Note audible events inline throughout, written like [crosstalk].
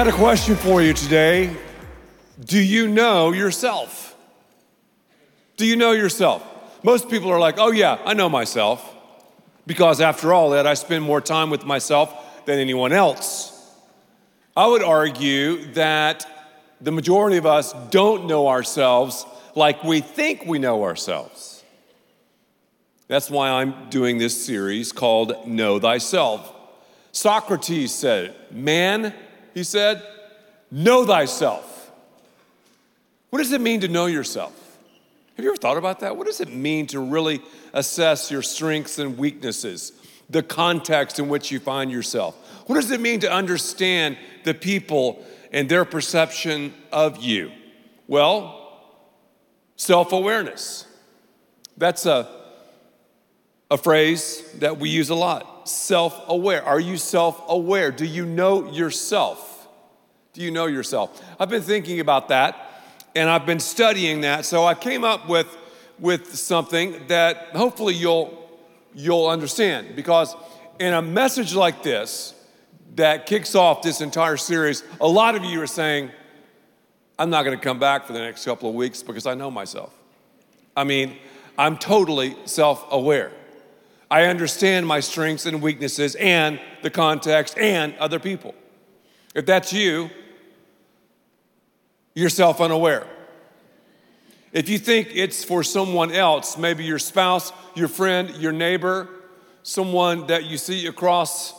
Got a question for you today. Do you know yourself? Do you know yourself? Most people are like, oh, yeah, I know myself. Because after all that, I spend more time with myself than anyone else. I would argue that the majority of us don't know ourselves like we think we know ourselves. That's why I'm doing this series called Know Thyself. Socrates said, Man, he said, know thyself. What does it mean to know yourself? Have you ever thought about that? What does it mean to really assess your strengths and weaknesses, the context in which you find yourself? What does it mean to understand the people and their perception of you? Well, self awareness. That's a, a phrase that we use a lot. Self aware. Are you self aware? Do you know yourself? Do you know yourself? I've been thinking about that and I've been studying that. So I came up with, with something that hopefully you'll, you'll understand. Because in a message like this that kicks off this entire series, a lot of you are saying, I'm not going to come back for the next couple of weeks because I know myself. I mean, I'm totally self aware. I understand my strengths and weaknesses and the context and other people. If that's you, you're self unaware. If you think it's for someone else, maybe your spouse, your friend, your neighbor, someone that you see across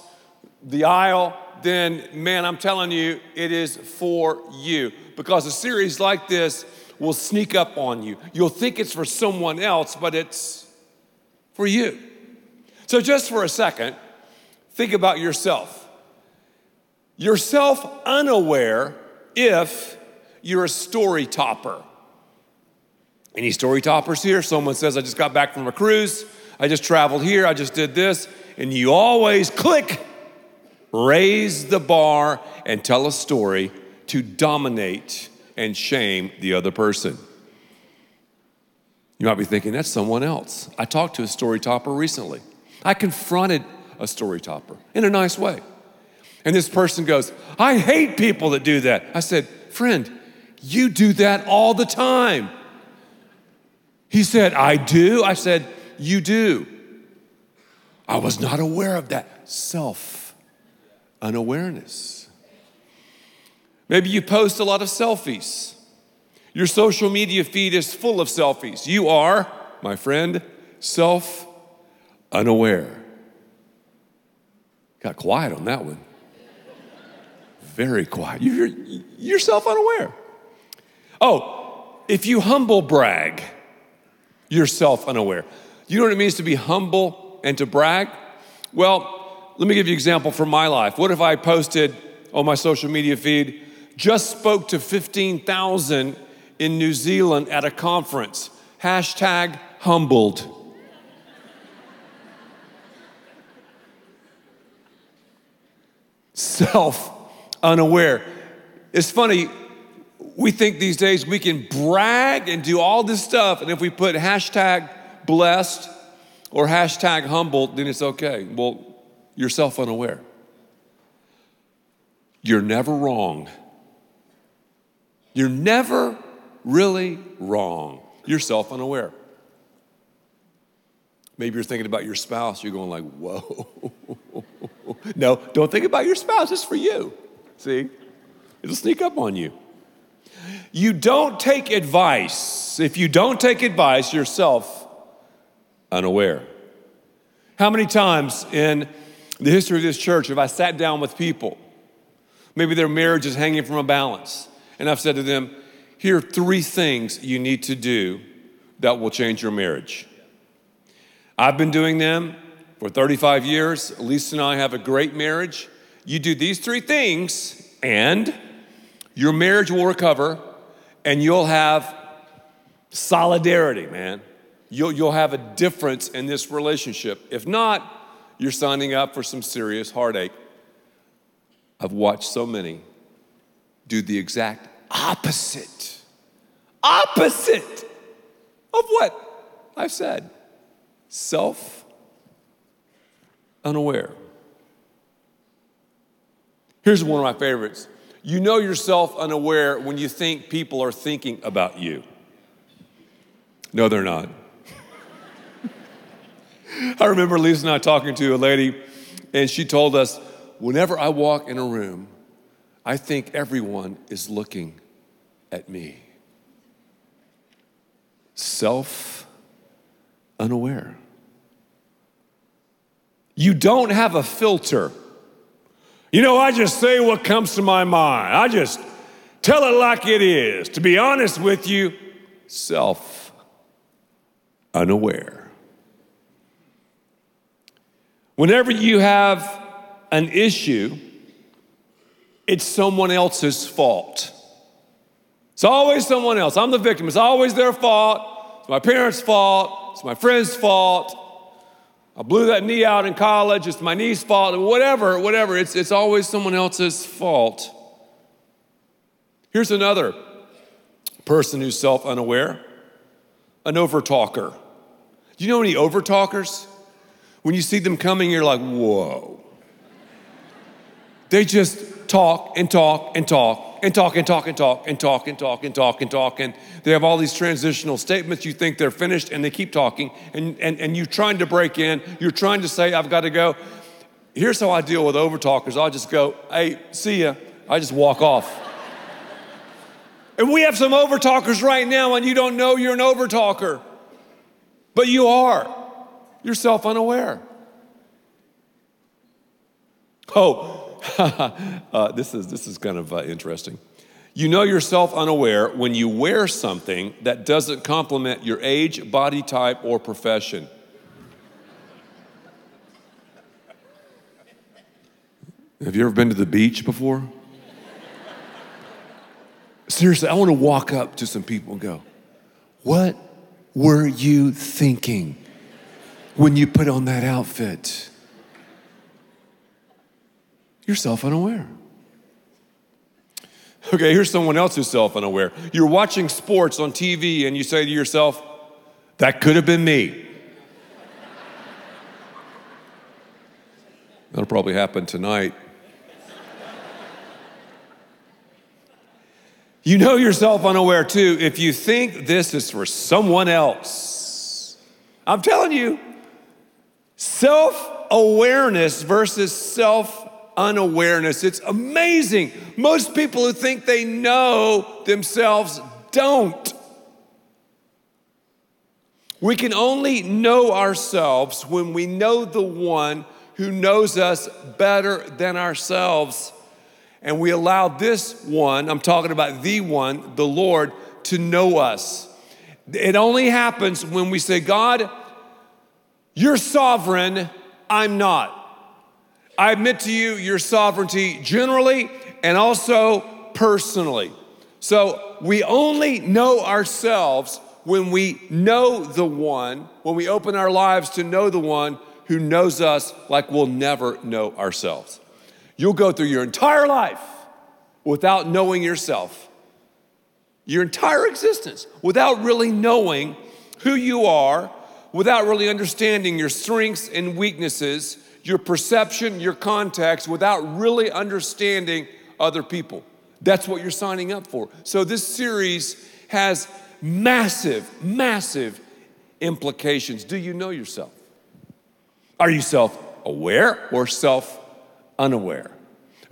the aisle, then man, I'm telling you, it is for you. Because a series like this will sneak up on you. You'll think it's for someone else, but it's for you. So, just for a second, think about yourself. Yourself unaware if you're a story topper. Any story toppers here? Someone says, I just got back from a cruise, I just traveled here, I just did this, and you always click, raise the bar, and tell a story to dominate and shame the other person. You might be thinking, that's someone else. I talked to a story topper recently. I confronted a story topper in a nice way. And this person goes, I hate people that do that. I said, friend, you do that all the time. He said, I do. I said, You do. I was not aware of that. Self unawareness. Maybe you post a lot of selfies. Your social media feed is full of selfies. You are, my friend, self unaware. Got quiet on that one. Very quiet. You're, you're self unaware. Oh, if you humble brag, you're self unaware. You know what it means to be humble and to brag? Well, let me give you an example from my life. What if I posted on my social media feed, just spoke to 15,000 in New Zealand at a conference? Hashtag humbled. Self unaware. It's funny, we think these days we can brag and do all this stuff, and if we put hashtag blessed or hashtag humble, then it's okay. Well, you're self unaware. You're never wrong. You're never really wrong. You're self unaware. Maybe you're thinking about your spouse, you're going like, whoa. [laughs] no, don't think about your spouse, it's for you. See? It'll sneak up on you. You don't take advice. If you don't take advice, yourself unaware. How many times in the history of this church have I sat down with people? Maybe their marriage is hanging from a balance. And I've said to them, here are three things you need to do that will change your marriage. I've been doing them for 35 years. Lisa and I have a great marriage. You do these three things, and your marriage will recover and you'll have solidarity, man. You'll, you'll have a difference in this relationship. If not, you're signing up for some serious heartache. I've watched so many do the exact opposite, opposite of what I've said. Self unaware. Here's one of my favorites You know yourself unaware when you think people are thinking about you. No, they're not. [laughs] I remember Lisa and I talking to a lady, and she told us whenever I walk in a room, I think everyone is looking at me. Self unaware. You don't have a filter. You know, I just say what comes to my mind. I just tell it like it is. To be honest with you, self unaware. Whenever you have an issue, it's someone else's fault. It's always someone else. I'm the victim. It's always their fault. It's my parents' fault. It's my friend's fault. I blew that knee out in college. It's my knee's fault. Whatever, whatever. It's, it's always someone else's fault. Here's another person who's self unaware an overtalker. Do you know any overtalkers? When you see them coming, you're like, whoa. They just talk and talk and talk and talk and talk and talk and talk and talk and talk and talk and they have all these transitional statements. You think they're finished and they keep talking and, and, and you're trying to break in. You're trying to say, I've got to go. Here's how I deal with overtalkers. I'll just go, hey, see ya. I just walk off. [laughs] and we have some overtalkers right now and you don't know you're an overtalker. But you are. You're self unaware. Oh, [laughs] uh, this, is, this is kind of uh, interesting. You know yourself unaware when you wear something that doesn't complement your age, body type, or profession. Have you ever been to the beach before? Seriously, I want to walk up to some people and go, What were you thinking when you put on that outfit? You're self unaware. Okay, here's someone else who's self unaware. You're watching sports on TV and you say to yourself, that could have been me. That'll probably happen tonight. You know yourself unaware too if you think this is for someone else. I'm telling you, self awareness versus self unawareness. It's amazing. Most people who think they know themselves don't. We can only know ourselves when we know the one who knows us better than ourselves. And we allow this one, I'm talking about the one, the Lord, to know us. It only happens when we say, God, you're sovereign, I'm not. I admit to you your sovereignty generally and also personally. So we only know ourselves when we know the one, when we open our lives to know the one who knows us like we'll never know ourselves. You'll go through your entire life without knowing yourself, your entire existence, without really knowing who you are, without really understanding your strengths and weaknesses your perception, your context without really understanding other people. That's what you're signing up for. So, this series has massive, massive implications. Do you know yourself? Are you self aware or self unaware?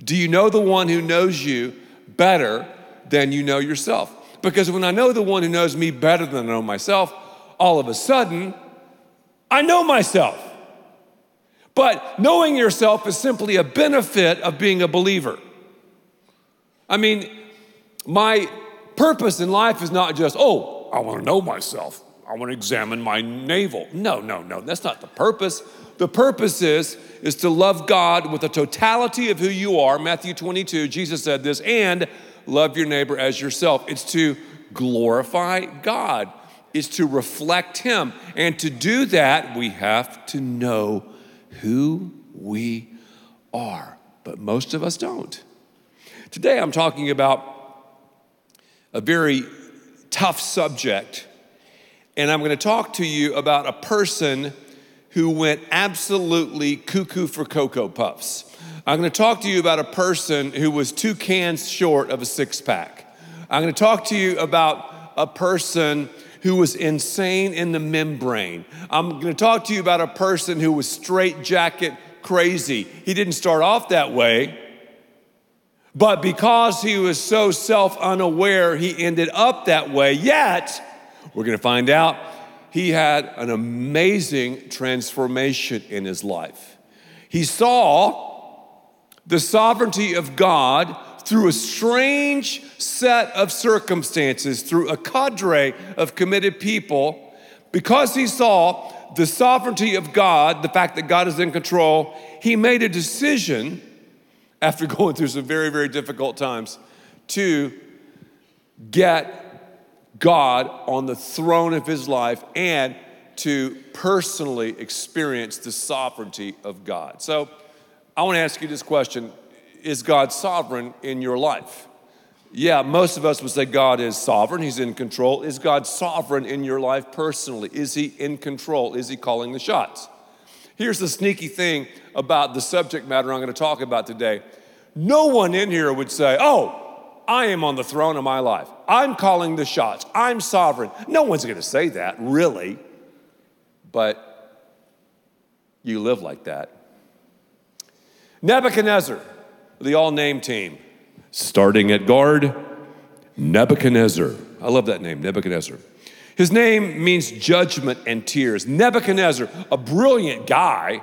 Do you know the one who knows you better than you know yourself? Because when I know the one who knows me better than I know myself, all of a sudden, I know myself. But knowing yourself is simply a benefit of being a believer. I mean, my purpose in life is not just, oh, I want to know myself. I want to examine my navel. No, no, no. That's not the purpose. The purpose is is to love God with the totality of who you are. Matthew 22, Jesus said this, and love your neighbor as yourself. It's to glorify God. It's to reflect him. And to do that, we have to know who we are, but most of us don't. Today I'm talking about a very tough subject, and I'm going to talk to you about a person who went absolutely cuckoo for Cocoa Puffs. I'm going to talk to you about a person who was two cans short of a six pack. I'm going to talk to you about a person who was insane in the membrane. I'm going to talk to you about a person who was straight jacket crazy. He didn't start off that way, but because he was so self unaware, he ended up that way. Yet, we're going to find out he had an amazing transformation in his life. He saw the sovereignty of God through a strange set of circumstances, through a cadre of committed people, because he saw the sovereignty of God, the fact that God is in control, he made a decision after [laughs] going through some very, very difficult times to get God on the throne of his life and to personally experience the sovereignty of God. So I want to ask you this question Is God sovereign in your life? Yeah, most of us would say God is sovereign, He's in control. Is God sovereign in your life personally? Is He in control? Is He calling the shots? Here's the sneaky thing about the subject matter I'm going to talk about today. No one in here would say, Oh, I am on the throne of my life. I'm calling the shots. I'm sovereign. No one's going to say that, really. But you live like that. Nebuchadnezzar, the all name team, starting at guard, Nebuchadnezzar. I love that name, Nebuchadnezzar. His name means judgment and tears. Nebuchadnezzar, a brilliant guy,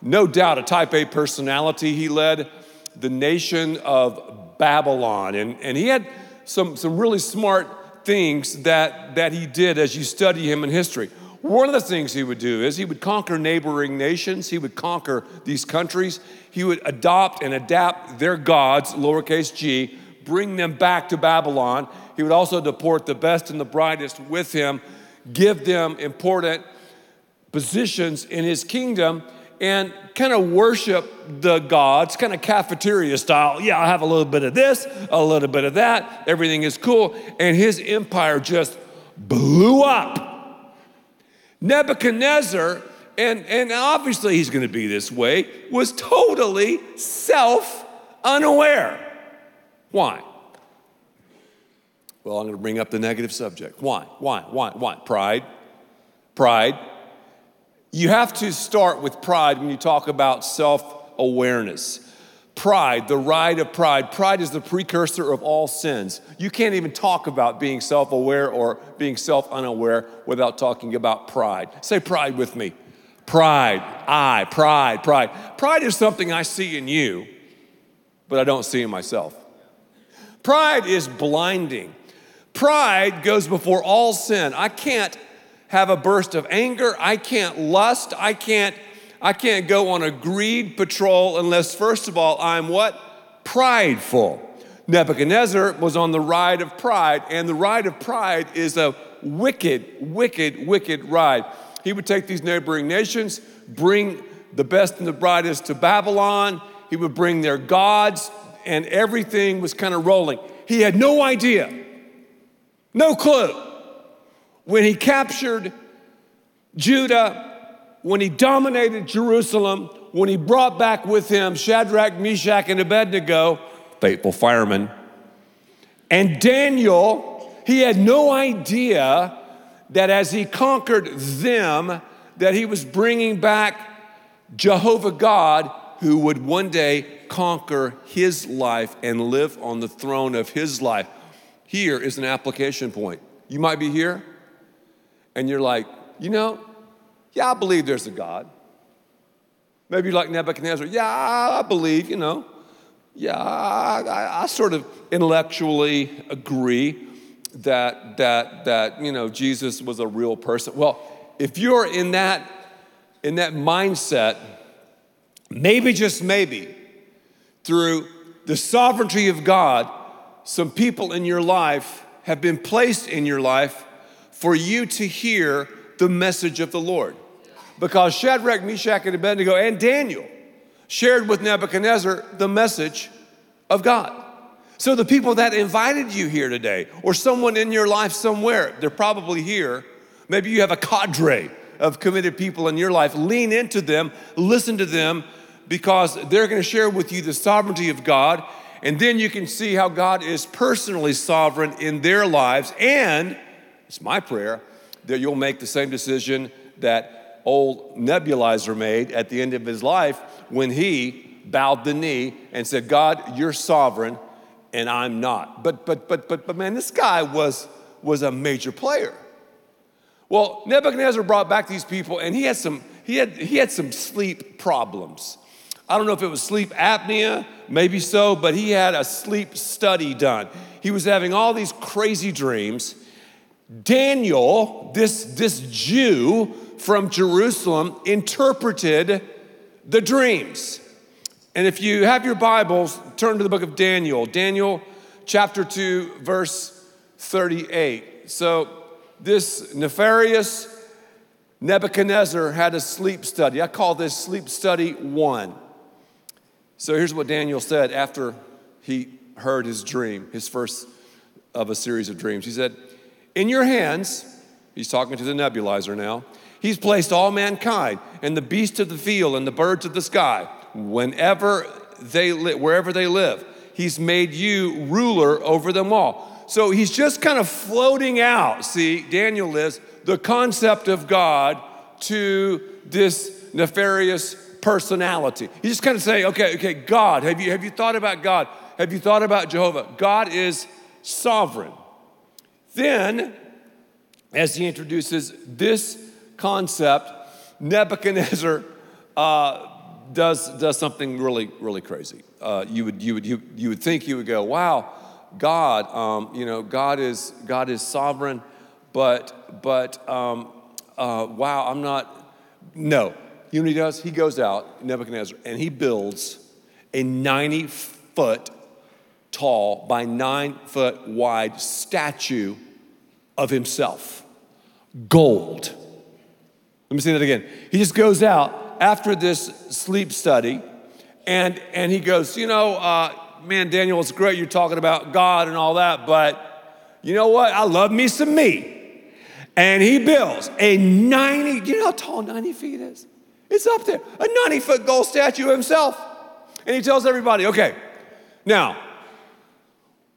no doubt a type A personality. He led the nation of Babylon. And, and he had some, some really smart things that, that he did as you study him in history. One of the things he would do is he would conquer neighboring nations, he would conquer these countries, he would adopt and adapt their gods, lowercase g, bring them back to Babylon. He would also deport the best and the brightest with him, give them important positions in his kingdom, and kind of worship the gods, kind of cafeteria style. Yeah, I have a little bit of this, a little bit of that. Everything is cool. And his empire just blew up. Nebuchadnezzar, and, and obviously he's going to be this way, was totally self unaware. Why? Well, I'm going to bring up the negative subject. Why? Why? Why? Why? Pride. Pride you have to start with pride when you talk about self awareness. Pride, the ride of pride. Pride is the precursor of all sins. You can't even talk about being self aware or being self unaware without talking about pride. Say pride with me. Pride, I, pride, pride. Pride is something I see in you, but I don't see in myself. Pride is blinding. Pride goes before all sin. I can't have a burst of anger. I can't lust. I can't, I can't go on a greed patrol unless, first of all, I'm what? Prideful. Nebuchadnezzar was on the ride of pride, and the ride of pride is a wicked, wicked, wicked ride. He would take these neighboring nations, bring the best and the brightest to Babylon. He would bring their gods, and everything was kind of rolling. He had no idea, no clue when he captured Judah, when he dominated Jerusalem, when he brought back with him Shadrach, Meshach, and Abednego, faithful firemen, and Daniel, he had no idea that as he conquered them, that he was bringing back Jehovah God, who would one day conquer his life and live on the throne of his life. Here is an application point. You might be here and you're like, you know, yeah, I believe there's a God. Maybe you're like Nebuchadnezzar, yeah, I believe, you know. Yeah, I, I, I sort of intellectually agree that, that, that, you know, Jesus was a real person. Well, if you're in that, in that mindset, maybe, just maybe, through the sovereignty of God, some people in your life have been placed in your life for you to hear the message of the Lord. Because Shadrach, Meshach, and Abednego and Daniel shared with Nebuchadnezzar the message of God. So the people that invited you here today, or someone in your life somewhere, they're probably here. Maybe you have a cadre of committed people in your life. Lean into them, listen to them, because they're going to share with you the sovereignty of God. And then you can see how God is personally sovereign in their lives. And it's my prayer that you'll make the same decision that old nebulizer made at the end of his life when he bowed the knee and said, God, you're sovereign and I'm not. But but but but but man, this guy was was a major player. Well, Nebuchadnezzar brought back these people and he had some he had he had some sleep problems. I don't know if it was sleep apnea, maybe so, but he had a sleep study done. He was having all these crazy dreams. Daniel, this, this Jew from Jerusalem, interpreted the dreams. And if you have your Bibles, turn to the book of Daniel, Daniel chapter 2, verse 38. So, this nefarious Nebuchadnezzar had a sleep study. I call this sleep study one. So here's what Daniel said after he heard his dream, his first of a series of dreams. He said, In your hands, he's talking to the nebulizer now, he's placed all mankind and the beasts of the field and the birds of the sky, whenever they li- wherever they live. He's made you ruler over them all. So he's just kind of floating out, see, Daniel is, the concept of God to this nefarious personality. You just kind of say, okay, okay, God, have you, have you thought about God? Have you thought about Jehovah? God is sovereign. Then, as he introduces this concept, Nebuchadnezzar uh, does, does something really, really crazy. Uh, you, would, you, would, you, you would think you would go, wow, God, um, you know, God is, God is sovereign, but, but um, uh, wow, I'm not, no, you know what he does? He goes out, Nebuchadnezzar, and he builds a 90 foot tall by nine foot wide statue of himself. Gold. Let me say that again. He just goes out after this sleep study and, and he goes, You know, uh, man, Daniel, it's great you're talking about God and all that, but you know what? I love me some me. And he builds a 90, do you know how tall 90 feet is? It's up there, a 90 foot gold statue of himself. And he tells everybody, okay, now,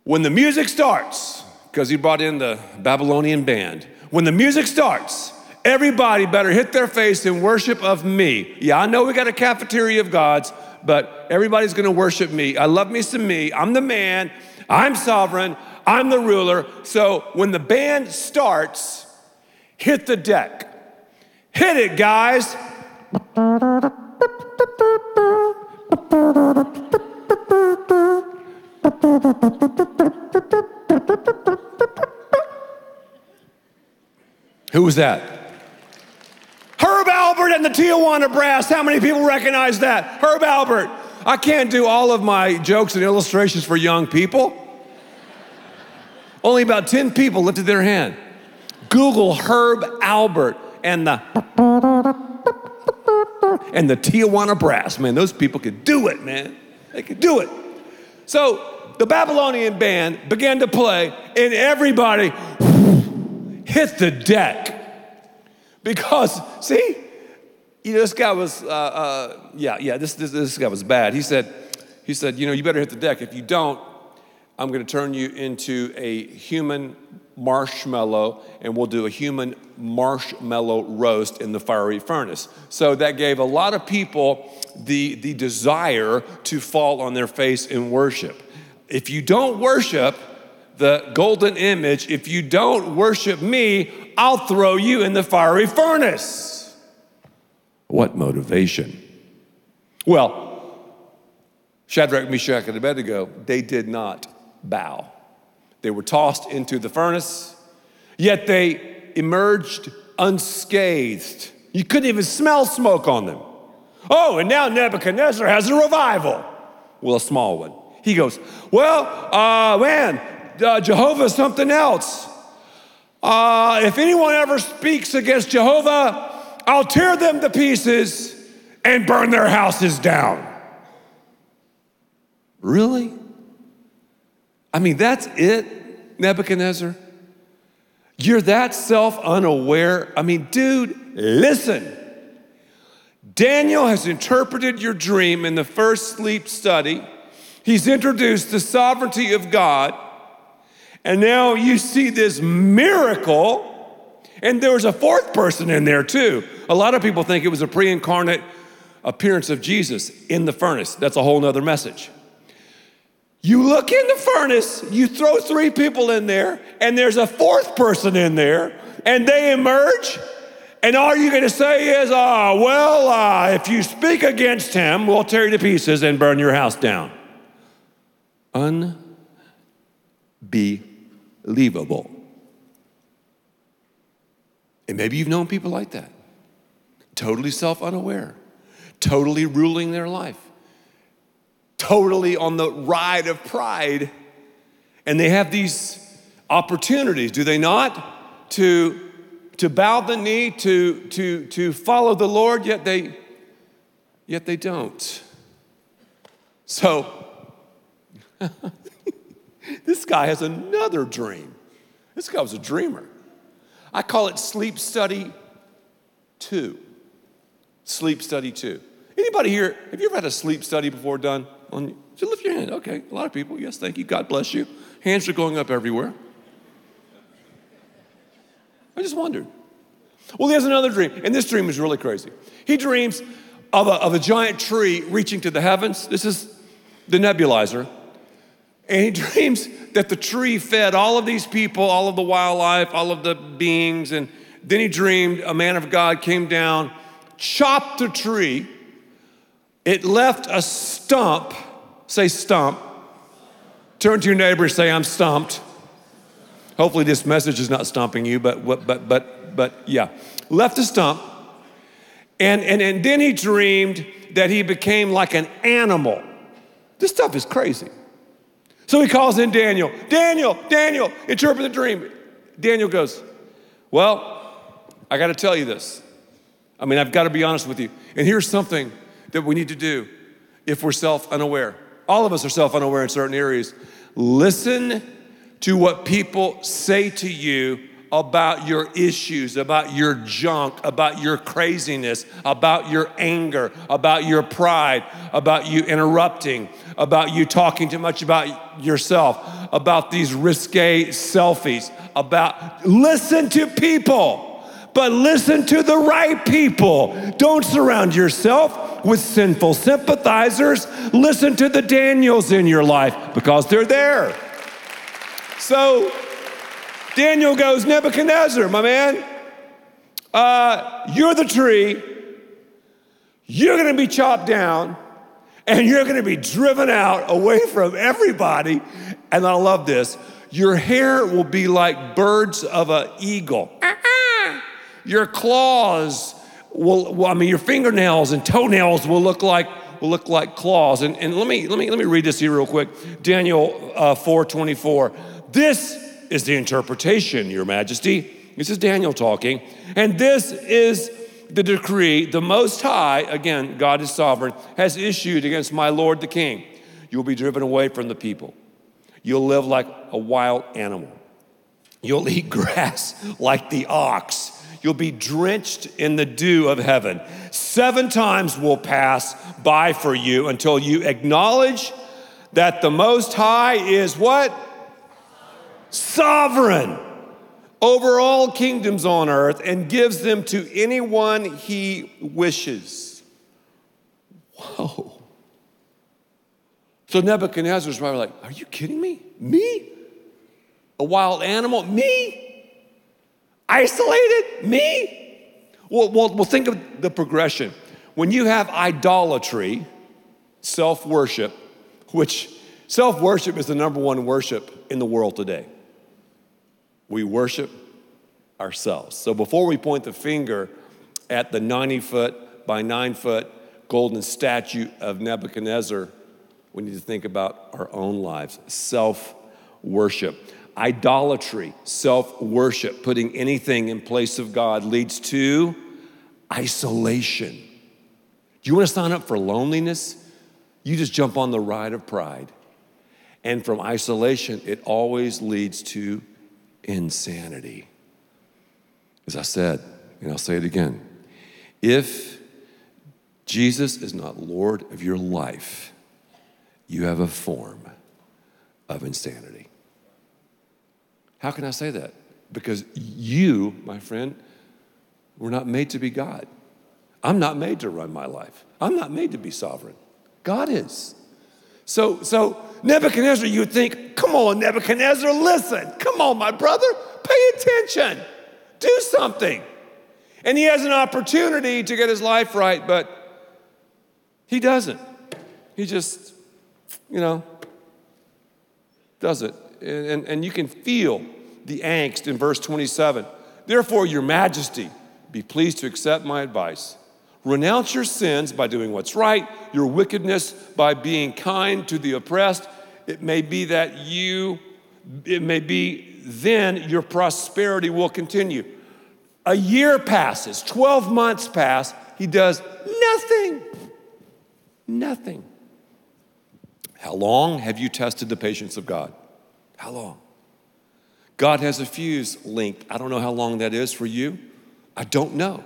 when the music starts, because he brought in the Babylonian band, when the music starts, everybody better hit their face in worship of me. Yeah, I know we got a cafeteria of gods, but everybody's gonna worship me. I love me some me. I'm the man, I'm sovereign, I'm the ruler. So when the band starts, hit the deck. Hit it, guys. Who was that? Herb Alpert and the Tijuana Brass. How many people recognize that? Herb Alpert. I can't do all of my jokes and illustrations for young people. Only about 10 people lifted their hand. Google Herb Alpert and the and the Tijuana Brass. Man, those people could do it, man. They could do it. So the Babylonian band began to play, and everybody hit the deck. Because, see, you know, this guy was, uh, uh, yeah, yeah, this, this, this guy was bad. He said, he said, you know, you better hit the deck. If you don't, I'm going to turn you into a human marshmallow, and we'll do a human marshmallow roast in the fiery furnace. So that gave a lot of people the, the desire to fall on their face in worship. If you don't worship the golden image, if you don't worship me, I'll throw you in the fiery furnace. What motivation? Well, Shadrach, Meshach, and Abednego, they did not bow. They were tossed into the furnace, yet they emerged unscathed. You couldn't even smell smoke on them. Oh, and now Nebuchadnezzar has a revival. Well, a small one. He goes, Well, uh, man, uh, Jehovah's something else. Uh, if anyone ever speaks against Jehovah, I'll tear them to pieces and burn their houses down. Really? I mean, that's it, Nebuchadnezzar? You're that self unaware. I mean, dude, listen. Daniel has interpreted your dream in the first sleep study. He's introduced the sovereignty of God. And now you see this miracle. And there was a fourth person in there too. A lot of people think it was a pre incarnate appearance of Jesus in the furnace. That's a whole nother message. You look in the furnace, you throw three people in there, and there's a fourth person in there, and they emerge. And all you're going to say is, ah, oh, well, uh, if you speak against him, we'll tear you to pieces and burn your house down. Unbelievable. And maybe you've known people like that, totally self unaware, totally ruling their life totally on the ride of pride. And they have these opportunities, do they not? To, to bow the knee, to, to, to follow the Lord, yet they, yet they don't. So, [laughs] this guy has another dream. This guy was a dreamer. I call it sleep study two. Sleep study too. Anybody here, have you ever had a sleep study before done? On, so lift your hand. Okay, a lot of people. Yes, thank you. God bless you. Hands are going up everywhere. I just wondered. Well, he has another dream, and this dream is really crazy. He dreams of a, of a giant tree reaching to the heavens. This is the nebulizer. And he [laughs] dreams that the tree fed all of these people, all of the wildlife, all of the beings. And then he dreamed a man of God came down, chopped the tree, it left a stump. Say stump. Turn to your neighbor and say, I'm stumped. Hopefully, this message is not stumping you, but, but, but, but yeah. Left a stump. And, and, and then he dreamed that he became like an animal. This stuff is crazy. So he calls in Daniel. Daniel, Daniel, interpret the dream. Daniel goes, Well, I got to tell you this. I mean, I've got to be honest with you. And here's something that we need to do if we're self unaware. All of us are self unaware in certain areas. Listen to what people say to you about your issues, about your junk, about your craziness, about your anger, about your pride, about you interrupting, about you talking too much about yourself, about these risque selfies, about listen to people but listen to the right people. Don't surround yourself with sinful sympathizers. Listen to the Daniels in your life because they're there. So Daniel goes, Nebuchadnezzar, my man, uh, you're the tree. You're going to be chopped down and you're going to be driven out away from everybody. And I love this. Your hair will be like birds of an eagle. Your claws will, well, I mean, your fingernails and toenails will look like will look like claws. And, and let me let me let me read this here real quick. Daniel uh, 4:24. This is the interpretation, Your Majesty. This is Daniel talking, and this is the decree the Most High, again, God is sovereign, has issued against my Lord the King. You'll be driven away from the people. You'll live like a wild animal. You'll eat [laughs] grass like the ox you'll be drenched in the dew of heaven. Seven times will pass by for you until you acknowledge that the Most High is what? Sovereign over all kingdoms on earth and gives them to anyone he wishes. Whoa. So Nebuchadnezzar's probably like, Are you kidding me? Me? A wild animal? Me? Isolated? Me? Well, well, well, think of the progression. When you have idolatry, self worship, which self worship is the number one worship in the world today. We worship ourselves. So before we point the finger at the 90 foot by 9 foot golden statue of Nebuchadnezzar, we need to think about our own lives. Self worship. Idolatry, self worship, putting anything in place of God leads to isolation. Do you want to sign up for loneliness? You just jump on the ride of pride. And from isolation, it always leads to insanity. As I said, and I'll say it again if Jesus is not Lord of your life, you have a form of insanity. How can I say that? Because you, my friend, were not made to be God. I'm not made to run my life. I'm not made to be sovereign. God is. So, so Nebuchadnezzar, you would think, come on, Nebuchadnezzar, listen. Come on, my brother, pay attention. Do something. And he has an opportunity to get his life right, but he doesn't. He just, you know, does it. And, and, you can feel the angst in verse 27. Therefore, your majesty, be pleased to accept my advice. Renounce your sins by doing what's right, your wickedness by being kind to the oppressed. It may be that you, it may be then your prosperity will continue. A year passes, 12 months pass, he does nothing. Nothing. How long have you tested the patience of God? How long? God has a fuse linked. I don't know how long that is for you. I don't know.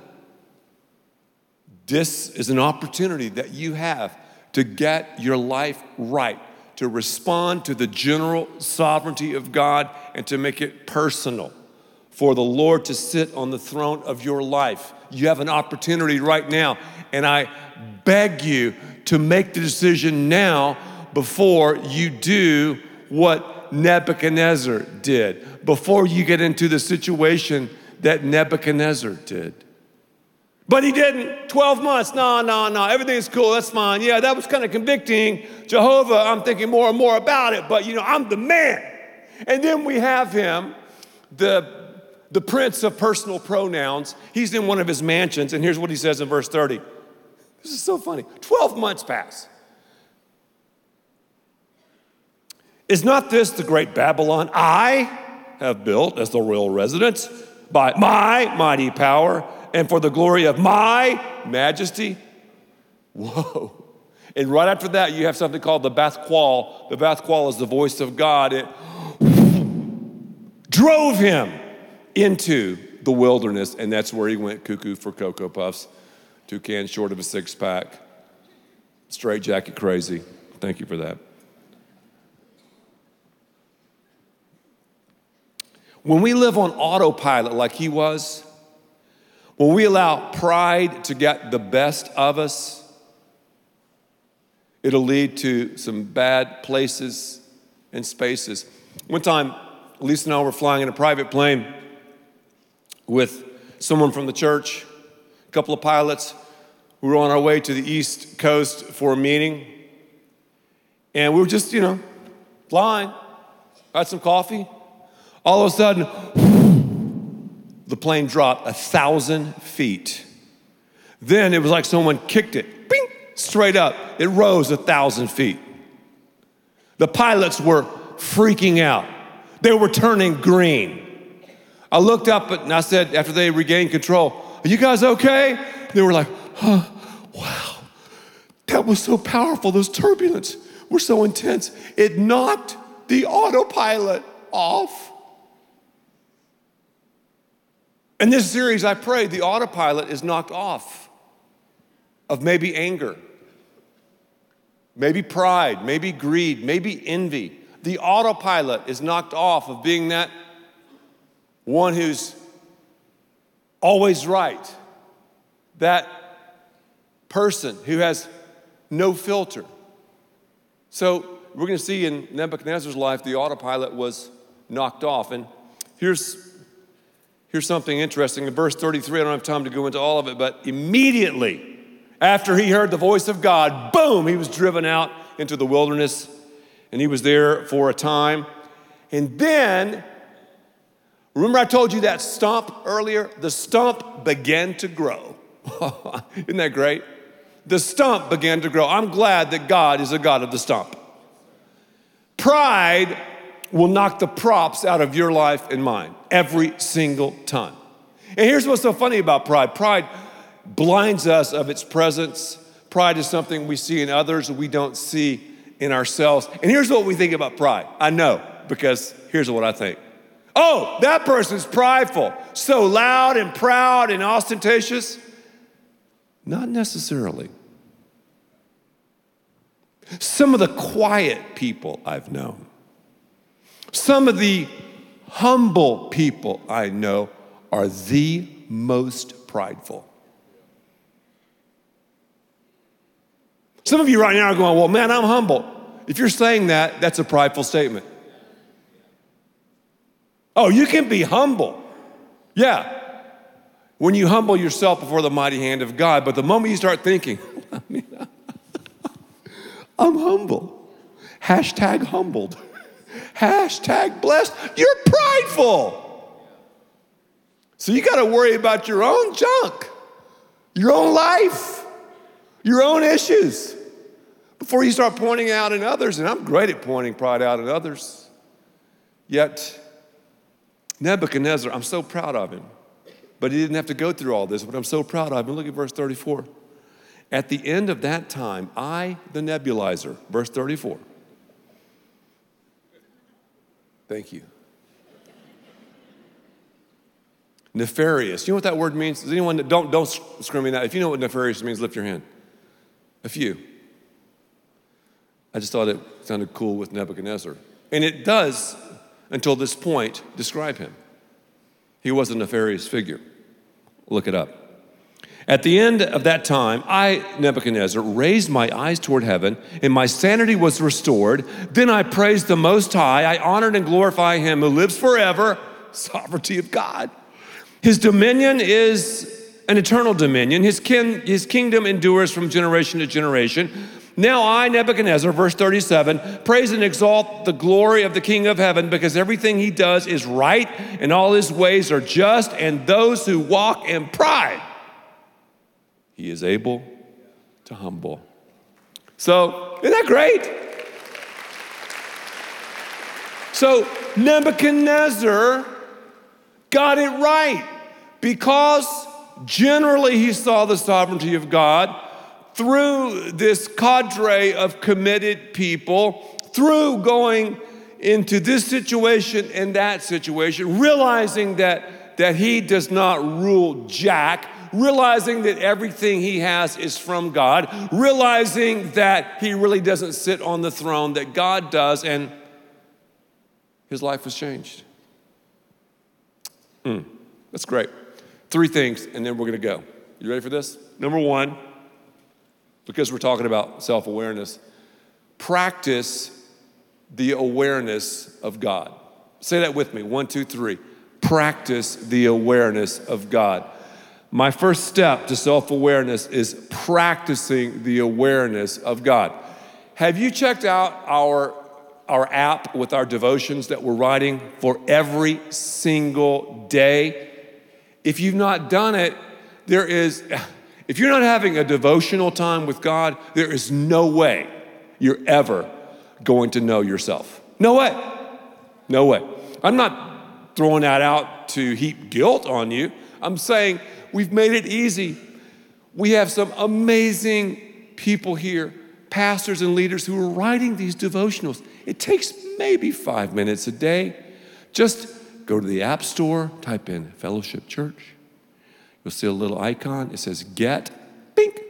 This is an opportunity that you have to get your life right, to respond to the general sovereignty of God, and to make it personal for the Lord to sit on the throne of your life. You have an opportunity right now, and I beg you to make the decision now before you do what Nebuchadnezzar did, before you get into the situation that Nebuchadnezzar did. But he didn't. 12 months. No, no, no. Everything's cool. That's fine. Yeah, that was kind of convicting. Jehovah, I'm thinking more and more about it, but you know, I'm the man. And then we have him, the the prince of personal pronouns. He's in one of his mansions, and here's what he says in verse 30. This is so funny. 12 months pass. Is not this the great Babylon I have built as the royal residence by my mighty power and for the glory of my majesty? Whoa. And right after that, you have something called the Bath Kol. The Bath Kol is the voice of God. It drove him into the wilderness, and that's where he went cuckoo for Cocoa Puffs, two cans short of a six pack, straight jacket crazy. Thank you for that. When we live on autopilot like he was, when we allow pride to get the best of us, it'll lead to some bad places and spaces. One time, Lisa and I were flying in a private plane with someone from the church, a couple of pilots. We were on our way to the East Coast for a meeting. And we were just, you know, flying, had some coffee. All of a sudden, the plane dropped a thousand feet. Then it was like someone kicked it, bing, straight up. It rose a thousand feet. The pilots were freaking out. They were turning green. I looked up and I said, after they regained control, Are you guys okay? They were like, huh, wow, that was so powerful. Those turbulence were so intense. It knocked the autopilot off. In this series, I pray the autopilot is knocked off of maybe anger, maybe pride, maybe greed, maybe envy. The autopilot is knocked off of being that one who's always right, that person who has no filter. So we're going to see in Nebuchadnezzar's life, the autopilot was knocked off. And here's, here's something interesting. In verse 33, I don't have time to go into all of it, but immediately after he heard the voice of God, boom, he was driven out into the wilderness and he was there for a time. And then Remember, I told you that stump earlier? The stump began to grow. [laughs] Isn't that great? The stump began to grow. I'm glad that God is a God of the stump. Pride will knock the props out of your life and mine every single time. And here's what's so funny about pride pride blinds us of its presence. Pride is something we see in others we don't see in ourselves. And here's what we think about pride. I know because here's what I think Oh, that person's prideful, so loud and proud and ostentatious. Not necessarily. Some of the quiet people I've known, some of the humble people I know are the most prideful. Some of you right now are going, Well, man, I'm humble. If you're saying that, that's a prideful statement. Oh, you can be humble. Yeah. When you humble yourself before the mighty hand of God, but the moment you start thinking, [laughs] I'm humble. Hashtag humbled. Hashtag blessed. You're prideful. So you got to worry about your own junk, your own life, your own issues before you start pointing out in others. And I'm great at pointing pride out in others. Yet, Nebuchadnezzar, I'm so proud of him. But he didn't have to go through all this, but I'm so proud of him. Look at verse 34. At the end of that time, I, the nebulizer, verse 34. Thank you. Nefarious. You know what that word means? Does anyone don't don't scream me that? If you know what nefarious means, lift your hand. A few. I just thought it sounded cool with Nebuchadnezzar. And it does, until this point, describe him. He was a nefarious figure. Look it up. At the end of that time, I, Nebuchadnezzar, raised my eyes toward heaven, and my sanity was restored. Then I praised the Most High. I honored and glorified Him who lives forever, sovereignty of God. His dominion is an eternal dominion, His, kin, his kingdom endures from generation to generation. Now I, Nebuchadnezzar, verse 37, praise and exalt the glory of the King of heaven because everything he does is right and all his ways are just, and those who walk in pride he is able to humble. So, isn't that great? So, Nebuchadnezzar got it right because generally he saw the sovereignty of God through this cadre of committed people, through going into this situation and that situation, realizing that, that he does not rule Jack, realizing that everything he has is from God, realizing that he really doesn't sit on the throne, that God does, and his life was changed. Hmm, that's great. Three things, and then we're gonna go. You ready for this? Number one, because we're talking about self awareness, practice the awareness of God. Say that with me one, two, three. Practice the awareness of God. My first step to self awareness is practicing the awareness of God. Have you checked out our, our app with our devotions that we're writing for every single day? If you've not done it, there is, [sighs] if you're not having a devotional time with God, there is no way you're ever going to know yourself. No way. No way. I'm not throwing that out to heap guilt on you. I'm saying We've made it easy. We have some amazing people here, pastors and leaders who are writing these devotionals. It takes maybe five minutes a day. Just go to the App Store, type in Fellowship Church. You'll see a little icon. It says Get, bink,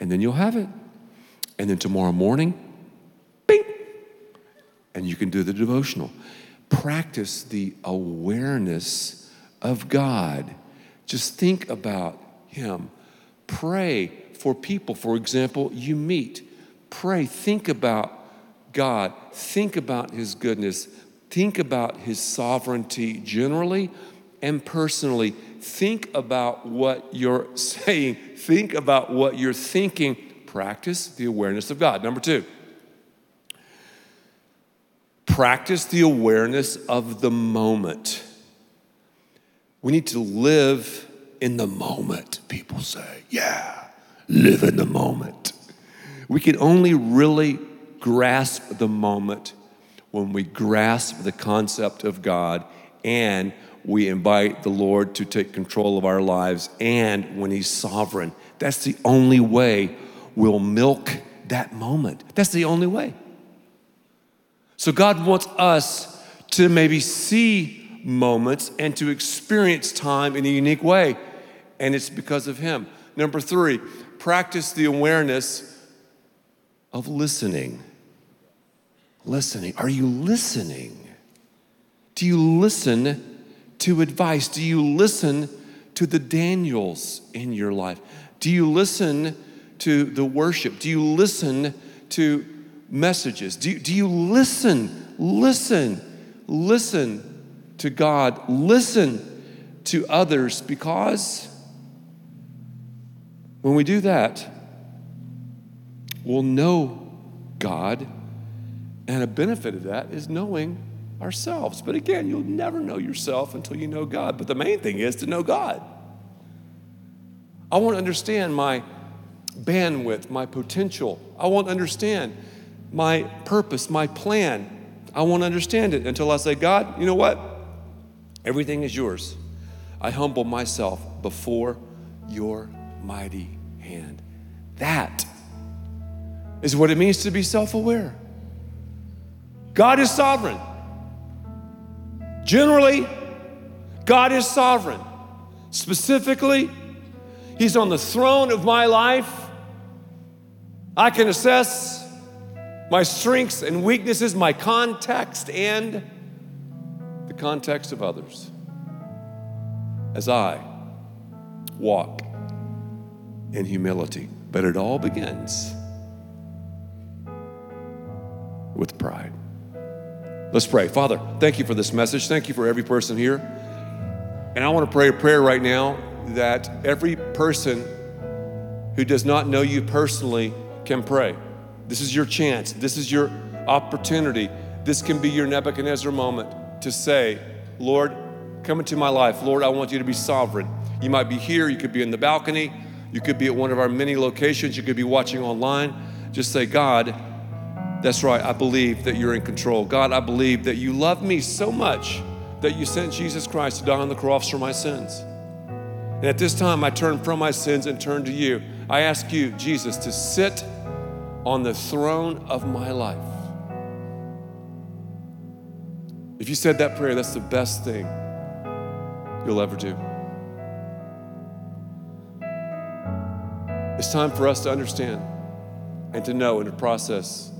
and then you'll have it. And then tomorrow morning, bink, and you can do the devotional. Practice the awareness of God just think about Him. Pray for people. For example, you meet. Pray, think about God, think about His goodness, think about His sovereignty generally and personally. Think about what you're [laughs] saying, think about what you're thinking. Practice the awareness of God. Number two, practice the awareness of the moment. We need to live in the moment, people say. Yeah, live in the moment. We can only really grasp the moment when we grasp the concept of God and we invite the Lord to take control of our lives and when He's sovereign. That's the only way we'll milk that moment. That's the only way. So God wants us to maybe see moments and to experience time in a unique way. And it's because of Him. Number three, practice the awareness of listening. Listening. Are you listening? Do you listen to advice? Do you listen to the Daniels in your life? Do you listen to the worship? Do you listen to messages? Do you, do you listen, listen, listen to God? Listen to others because when we do that, we'll know God. And a benefit of that is knowing ourselves. But again, you'll never know yourself until you know God. But the main thing is to know God. I want to understand my bandwidth, my potential. I want to understand my purpose, my plan. I won't understand it until I say, God, you know what? Everything is yours. I humble myself before your mighty hand. That is what it means to be self aware. God is sovereign. Generally, God is sovereign. Specifically, He's on the throne of my life. I can assess my strengths and weaknesses, my context, and context of others as I walk in humility. But it all begins with pride. Let's pray. Father, thank you for this message. Thank you for every person here. And I want to pray a prayer right now that every person who does not know you personally can pray. This is your chance. This is your opportunity. This can be your Nebuchadnezzar moment to say, Lord, come into my life. Lord, I want you to be sovereign. You might be here, you could be in the balcony, you could be at one of our many locations, you could be watching online. Just say, God, that's right, I believe that you're in control. God, I believe that you love me so much that you sent Jesus Christ to die on the cross for my sins. And at this time, I turn from my sins and turn to you. I ask you, Jesus, to sit on the throne of my life. If you said that prayer, that's the best thing you'll ever do. It's time for us to understand and to know and to process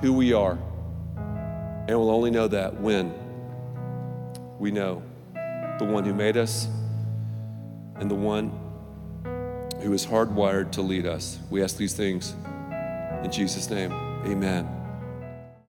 who we are. And we'll only know that when we know the one who made us and the one who is hardwired to lead us. We ask these things in Jesus' name. Amen.